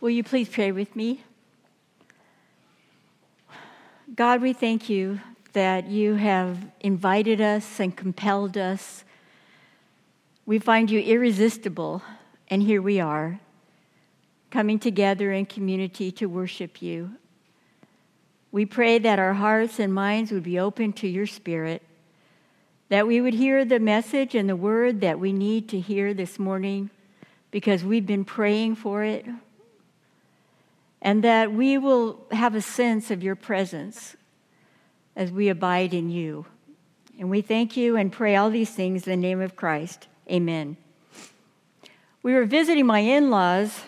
Will you please pray with me? God, we thank you that you have invited us and compelled us. We find you irresistible, and here we are, coming together in community to worship you. We pray that our hearts and minds would be open to your spirit, that we would hear the message and the word that we need to hear this morning because we've been praying for it, and that we will have a sense of your presence as we abide in you. And we thank you and pray all these things in the name of Christ. Amen. We were visiting my in laws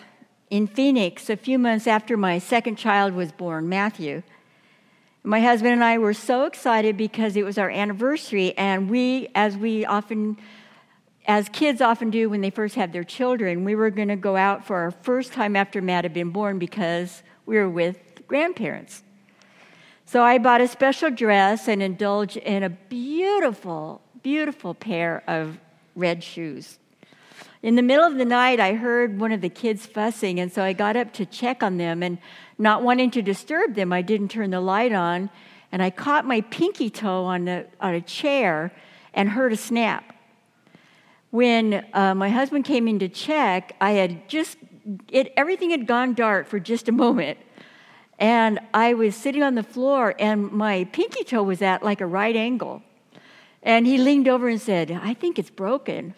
in Phoenix a few months after my second child was born, Matthew. My husband and I were so excited because it was our anniversary, and we, as we often, as kids often do when they first have their children, we were going to go out for our first time after Matt had been born because we were with grandparents. So I bought a special dress and indulged in a beautiful, beautiful pair of red shoes. In the middle of the night, I heard one of the kids fussing, and so I got up to check on them. And not wanting to disturb them, I didn't turn the light on, and I caught my pinky toe on, the, on a chair and heard a snap. When uh, my husband came in to check, I had just, it, everything had gone dark for just a moment. And I was sitting on the floor, and my pinky toe was at like a right angle. And he leaned over and said, I think it's broken.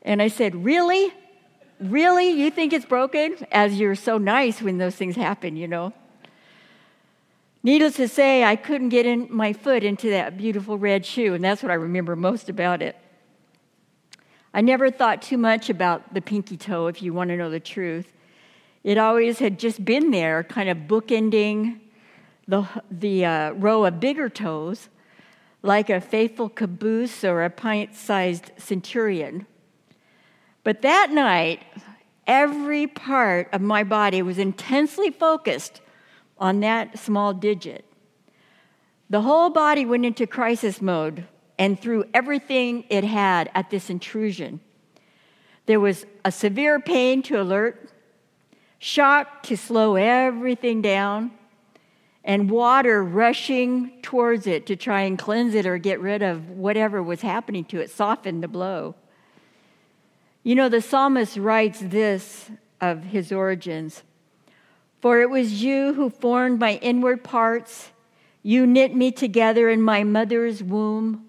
And I said, Really? Really? You think it's broken? As you're so nice when those things happen, you know. Needless to say, I couldn't get in my foot into that beautiful red shoe, and that's what I remember most about it. I never thought too much about the pinky toe, if you want to know the truth. It always had just been there, kind of bookending the, the uh, row of bigger toes, like a faithful caboose or a pint sized centurion. But that night, every part of my body was intensely focused on that small digit. The whole body went into crisis mode and threw everything it had at this intrusion. There was a severe pain to alert, shock to slow everything down, and water rushing towards it to try and cleanse it or get rid of whatever was happening to it, soften the blow. You know, the psalmist writes this of his origins For it was you who formed my inward parts, you knit me together in my mother's womb.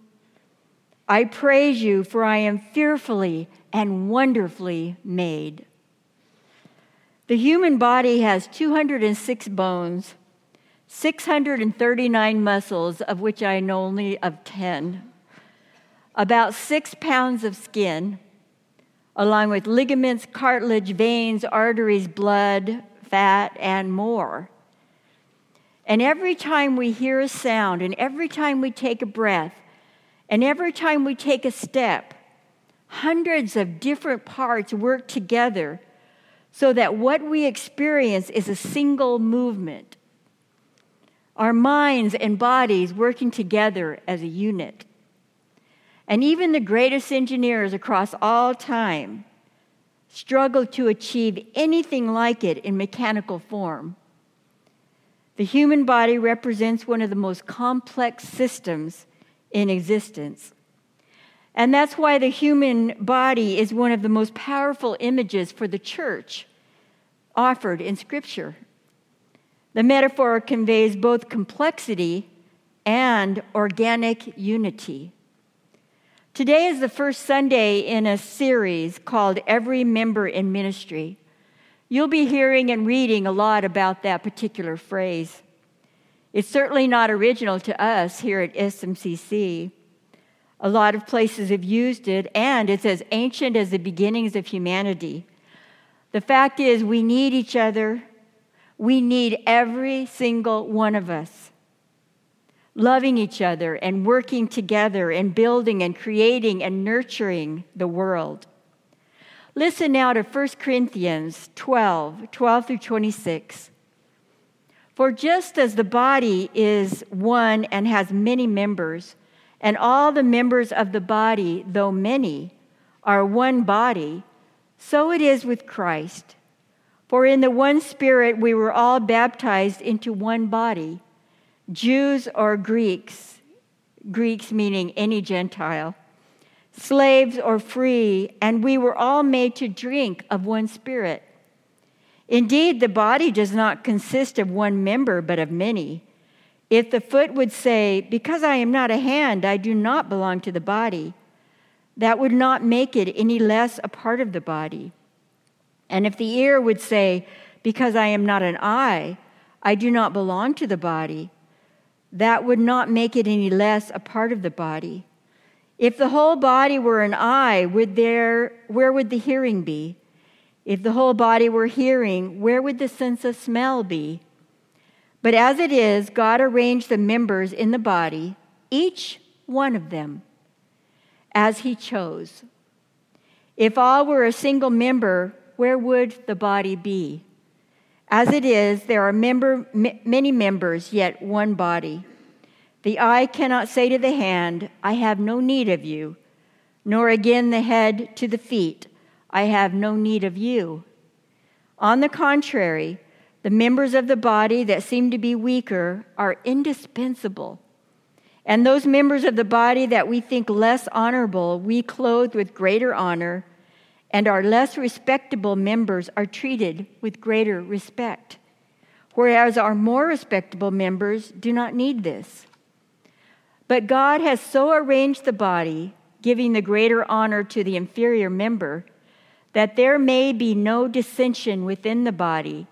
I praise you, for I am fearfully and wonderfully made. The human body has 206 bones, 639 muscles, of which I know only of 10, about six pounds of skin along with ligaments, cartilage, veins, arteries, blood, fat, and more. And every time we hear a sound, and every time we take a breath, and every time we take a step, hundreds of different parts work together so that what we experience is a single movement. Our minds and bodies working together as a unit. And even the greatest engineers across all time struggle to achieve anything like it in mechanical form. The human body represents one of the most complex systems in existence. And that's why the human body is one of the most powerful images for the church offered in Scripture. The metaphor conveys both complexity and organic unity. Today is the first Sunday in a series called Every Member in Ministry. You'll be hearing and reading a lot about that particular phrase. It's certainly not original to us here at SMCC. A lot of places have used it, and it's as ancient as the beginnings of humanity. The fact is, we need each other. We need every single one of us loving each other and working together and building and creating and nurturing the world. Listen now to 1 Corinthians 12 12 through 26. For just as the body is one and has many members, and all the members of the body, though many, are one body, so it is with Christ. For in the one Spirit we were all baptized into one body, Jews or Greeks, Greeks meaning any Gentile, slaves or free, and we were all made to drink of one Spirit. Indeed, the body does not consist of one member, but of many. If the foot would say, Because I am not a hand, I do not belong to the body, that would not make it any less a part of the body. And if the ear would say, Because I am not an eye, I do not belong to the body, that would not make it any less a part of the body. If the whole body were an eye, would there, where would the hearing be? If the whole body were hearing, where would the sense of smell be? But as it is, God arranged the members in the body, each one of them, as He chose. If all were a single member, where would the body be? As it is, there are member, many members, yet one body. The eye cannot say to the hand, I have no need of you, nor again the head to the feet, I have no need of you. On the contrary, the members of the body that seem to be weaker are indispensable. And those members of the body that we think less honorable, we clothe with greater honor and our less respectable members are treated with greater respect, whereas our more respectable members do not need this. But God has so arranged the body, giving the greater honor to the inferior member, that there may be no dissension within the body,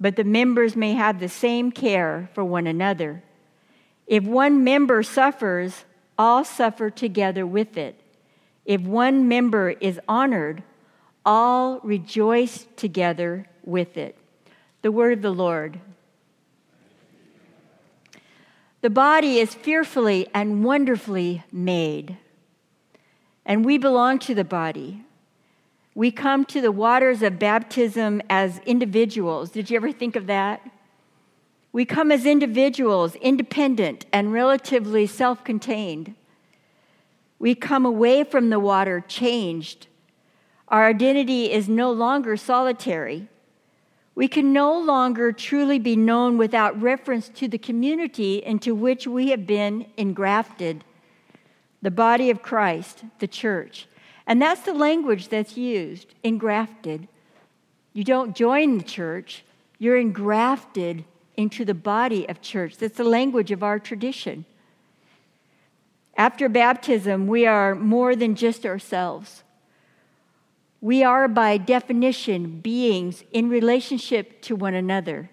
but the members may have the same care for one another. If one member suffers, all suffer together with it. If one member is honored, all rejoice together with it. The word of the Lord. The body is fearfully and wonderfully made, and we belong to the body. We come to the waters of baptism as individuals. Did you ever think of that? We come as individuals, independent and relatively self contained. We come away from the water changed our identity is no longer solitary. We can no longer truly be known without reference to the community into which we have been engrafted the body of Christ, the church. And that's the language that's used engrafted. You don't join the church, you're engrafted into the body of church. That's the language of our tradition. After baptism, we are more than just ourselves. We are, by definition, beings in relationship to one another.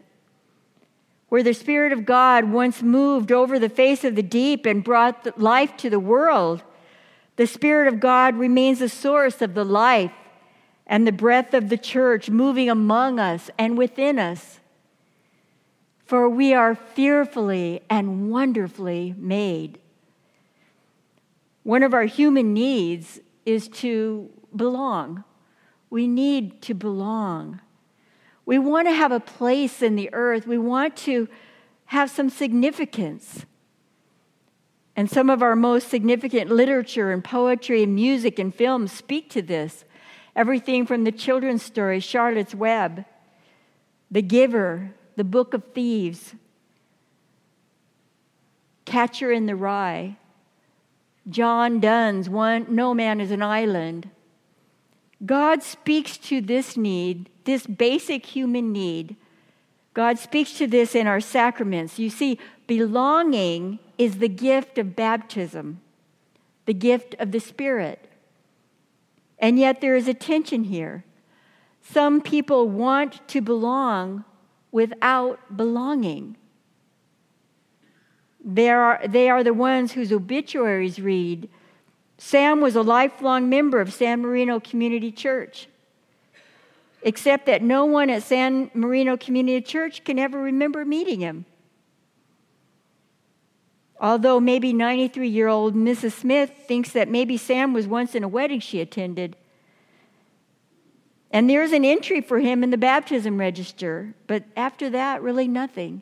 Where the Spirit of God once moved over the face of the deep and brought life to the world, the Spirit of God remains the source of the life and the breath of the church moving among us and within us. For we are fearfully and wonderfully made. One of our human needs is to belong. We need to belong. We want to have a place in the earth. We want to have some significance. And some of our most significant literature and poetry and music and film speak to this. Everything from the children's story, Charlotte's Web, The Giver, The Book of Thieves, Catcher in the Rye, John Donne's One No Man is an Island, God speaks to this need, this basic human need. God speaks to this in our sacraments. You see, belonging is the gift of baptism, the gift of the Spirit. And yet there is a tension here. Some people want to belong without belonging. They are, they are the ones whose obituaries read, Sam was a lifelong member of San Marino Community Church, except that no one at San Marino Community Church can ever remember meeting him. Although maybe 93 year old Mrs. Smith thinks that maybe Sam was once in a wedding she attended. And there's an entry for him in the baptism register, but after that, really nothing.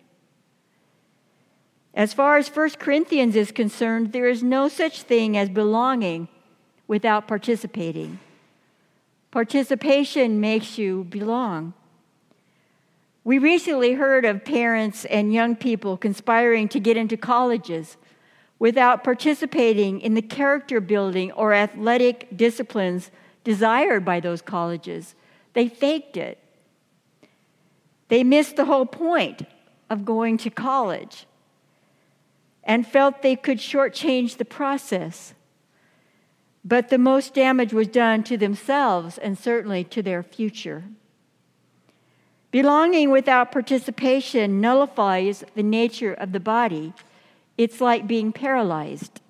As far as 1 Corinthians is concerned, there is no such thing as belonging without participating. Participation makes you belong. We recently heard of parents and young people conspiring to get into colleges without participating in the character building or athletic disciplines desired by those colleges. They faked it. They missed the whole point of going to college and felt they could shortchange the process. But the most damage was done to themselves and certainly to their future. Belonging without participation nullifies the nature of the body. It's like being paralyzed.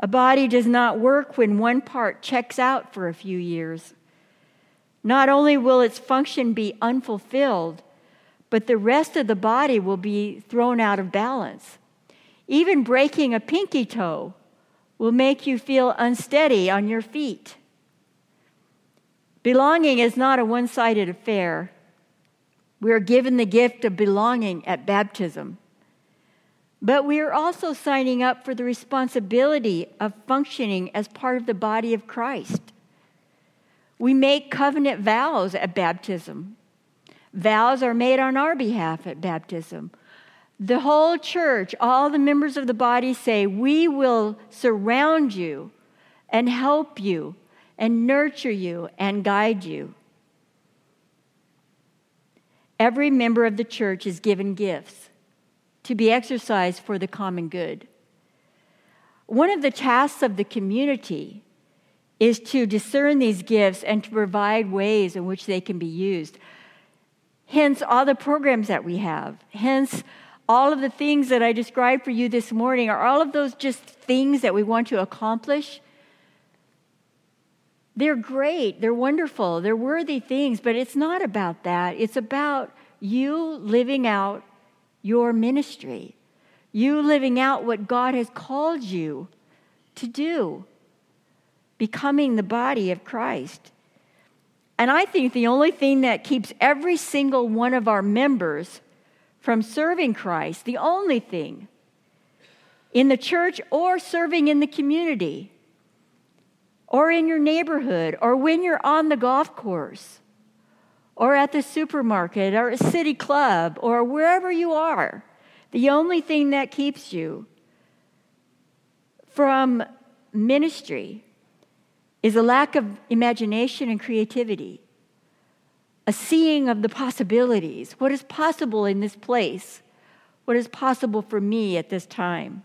A body does not work when one part checks out for a few years. Not only will its function be unfulfilled, but the rest of the body will be thrown out of balance. Even breaking a pinky toe will make you feel unsteady on your feet. Belonging is not a one sided affair. We are given the gift of belonging at baptism. But we are also signing up for the responsibility of functioning as part of the body of Christ. We make covenant vows at baptism. Vows are made on our behalf at baptism. The whole church, all the members of the body say, We will surround you and help you and nurture you and guide you. Every member of the church is given gifts to be exercised for the common good. One of the tasks of the community is to discern these gifts and to provide ways in which they can be used. Hence, all the programs that we have. Hence, all of the things that I described for you this morning are all of those just things that we want to accomplish. They're great, they're wonderful, they're worthy things, but it's not about that. It's about you living out your ministry, you living out what God has called you to do, becoming the body of Christ. And I think the only thing that keeps every single one of our members from serving Christ, the only thing in the church or serving in the community or in your neighborhood or when you're on the golf course or at the supermarket or a city club or wherever you are. The only thing that keeps you from ministry is a lack of imagination and creativity, a seeing of the possibilities. What is possible in this place? What is possible for me at this time?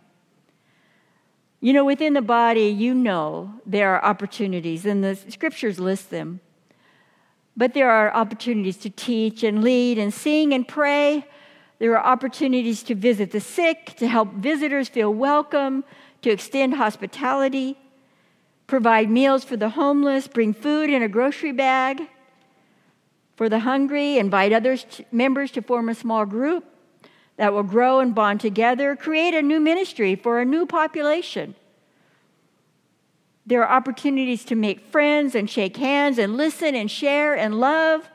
You know, within the body, you know there are opportunities, and the scriptures list them. But there are opportunities to teach and lead and sing and pray. There are opportunities to visit the sick, to help visitors feel welcome, to extend hospitality, provide meals for the homeless, bring food in a grocery bag for the hungry, invite other members to form a small group that will grow and bond together, create a new ministry for a new population. There are opportunities to make friends and shake hands and listen and share and love.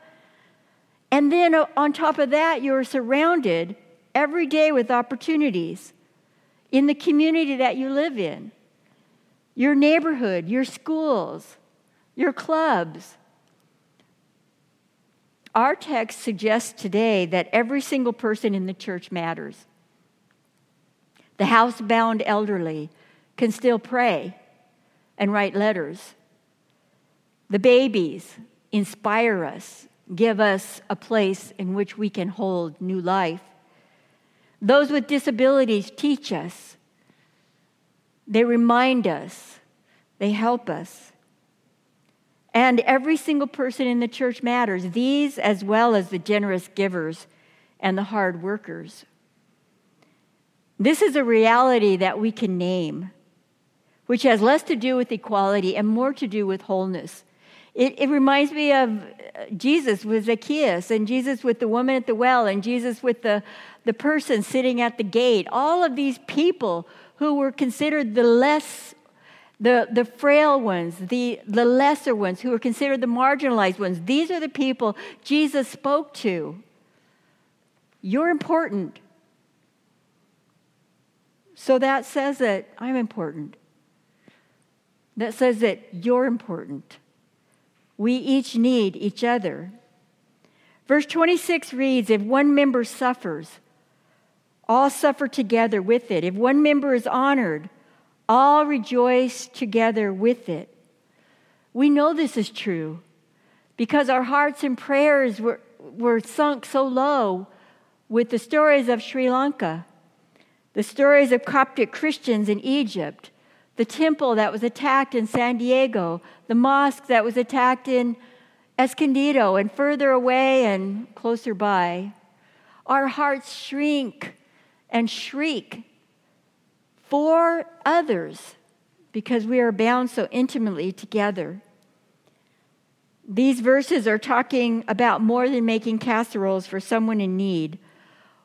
And then uh, on top of that, you're surrounded every day with opportunities in the community that you live in, your neighborhood, your schools, your clubs. Our text suggests today that every single person in the church matters. The housebound elderly can still pray and write letters. The babies inspire us, give us a place in which we can hold new life. Those with disabilities teach us, they remind us, they help us. And every single person in the church matters, these as well as the generous givers and the hard workers. This is a reality that we can name which has less to do with equality and more to do with wholeness. It, it, reminds me of uh, Jesus with Zacchaeus, and Jesus with the woman at the well, and Jesus with the, the person sitting at the gate. All of these people who were considered the less, the, the frail ones, the, the lesser ones, who are considered the marginalized ones. These are the people Jesus spoke to. You're important. So that says that I'm important that says that you're important. We each need each other. Verse 26 reads If one member suffers, all suffer together with it. If one member is honored, all rejoice together with it. We know this is true because our hearts and prayers were, were sunk so low with the stories of Sri Lanka, the stories of Coptic Christians in Egypt, the temple that was attacked in San Diego, the mosque that was attacked in Escondido and further away and closer by. Our hearts shrink and shriek for others because we are bound so intimately together. These verses are talking about more than making casseroles for someone in need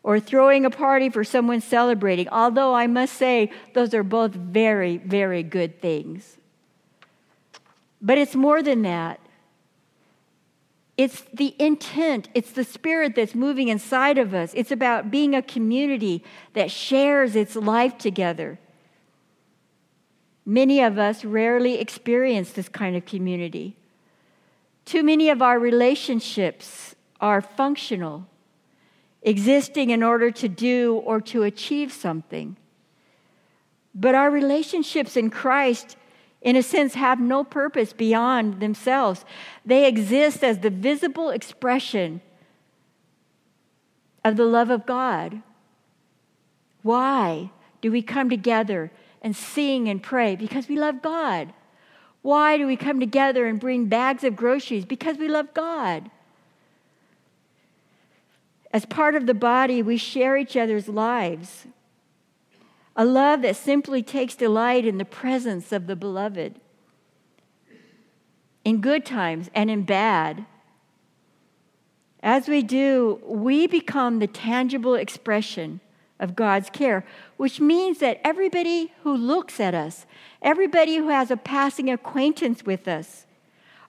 or throwing a party for someone celebrating, although I must say those are both very, very good things. But it's more than that. It's the intent, it's the spirit that's moving inside of us. It's about being a community that shares its life together. Many of us rarely experience this kind of community. Too many of our relationships are functional, existing in order to do or to achieve something. But our relationships in Christ, in a sense, have no purpose beyond themselves. They exist as the visible expression of the love of God. Why do we come together and sing and pray? Because we love God. Why do we come together and bring bags of groceries? Because we love God. As part of the body, we share each other's lives. A love that simply takes delight in the presence of the beloved. In good times and in bad. As we do, we become the tangible expression of God's care, which means that everybody who looks at us, everybody who has a passing acquaintance with us,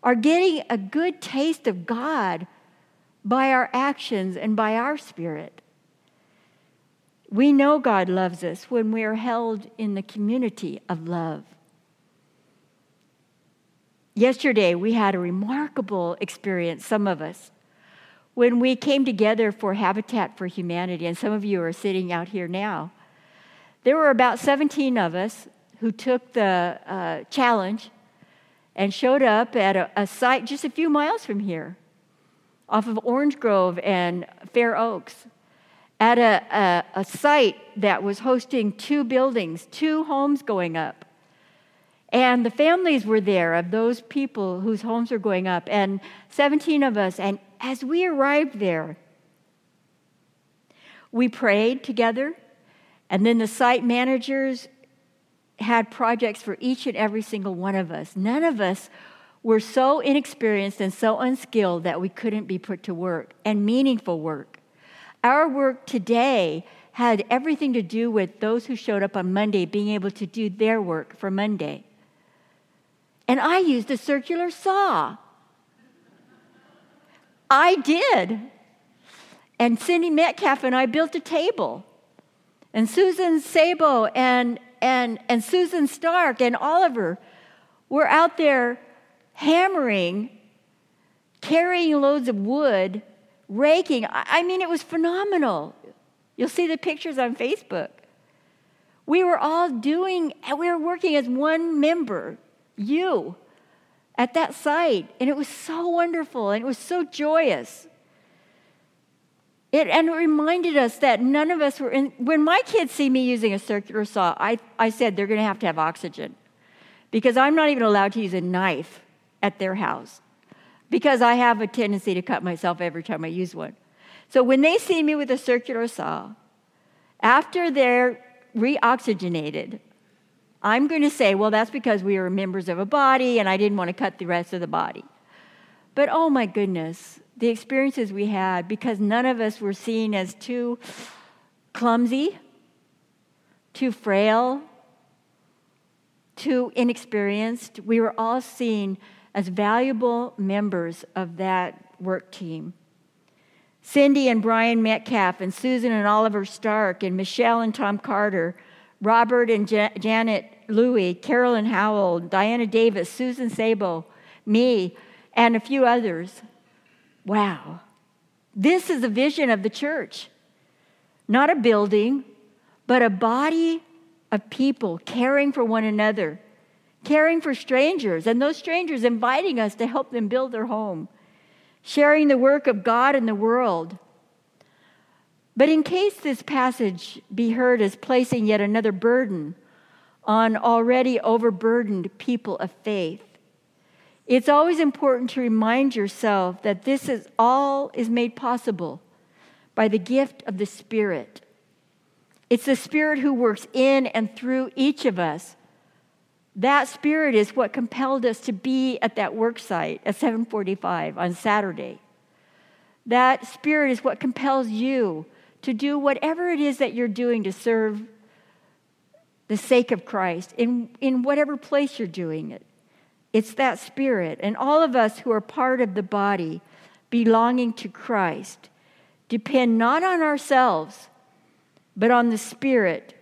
are getting a good taste of God by our actions and by our spirit. We know God loves us when we are held in the community of love. Yesterday, we had a remarkable experience, some of us when we came together for Habitat for Humanity, and some of you are sitting out here now, there were about 17 of us who took the uh, challenge and showed up at a, a, site just a few miles from here, off of Orange Grove and Fair Oaks, at a, a, a site that was hosting two buildings, two homes going up. And the families were there of those people whose homes were going up, and 17 of us, and as we arrived there, we prayed together, and then the site managers had projects for each and every single one of us. None of us were so inexperienced and so unskilled that we couldn't be put to work and meaningful work. Our work today had everything to do with those who showed up on Monday being able to do their work for Monday. And I used a circular saw. I did. And Cindy Metcalf and I built a table. And Susan Sabo and, and, and Susan Stark and Oliver were out there hammering, carrying loads of wood, raking. I mean, it was phenomenal. You'll see the pictures on Facebook. We were all doing, we were working as one member, you at that site. And it was so wonderful and it was so joyous. It, and it reminded us that none of us were in. When my kids see me using a circular saw, I, I said they're going to have to have oxygen because I'm not even allowed to use a knife at their house because I have a tendency to cut myself every time I use one. So when they see me with a circular saw, after they're reoxygenated, I'm going to say, well, that's because we are members of a body and I didn't want to cut the rest of the body. But oh my goodness, the experiences we had, because none of us were seen as too clumsy, too frail, too inexperienced. We were all seen as valuable members of that work team. Cindy and Brian Metcalf, and Susan and Oliver Stark, and Michelle and Tom Carter, Robert and Janet Louie, Carolyn Howell, Diana Davis, Susan Sable, me, and a few others. Wow. This is the vision of the church not a building, but a body of people caring for one another, caring for strangers, and those strangers inviting us to help them build their home, sharing the work of God in the world. But in case this passage be heard as placing yet another burden on already overburdened people of faith, it's always important to remind yourself that this is all is made possible by the gift of the Spirit. It's the Spirit who works in and through each of us. That Spirit is what compelled us to be at that work site at 745 on Saturday. That Spirit is what compels you to do whatever it is that you're doing to serve the sake of Christ in, in whatever place you're doing it. It's that spirit. And all of us who are part of the body belonging to Christ depend not on ourselves, but on the Spirit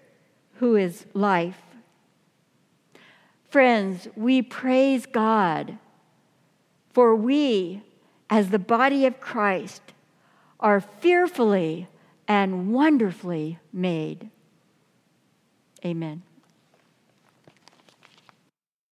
who is life. Friends, we praise God, for we, as the body of Christ, are fearfully and wonderfully made. Amen.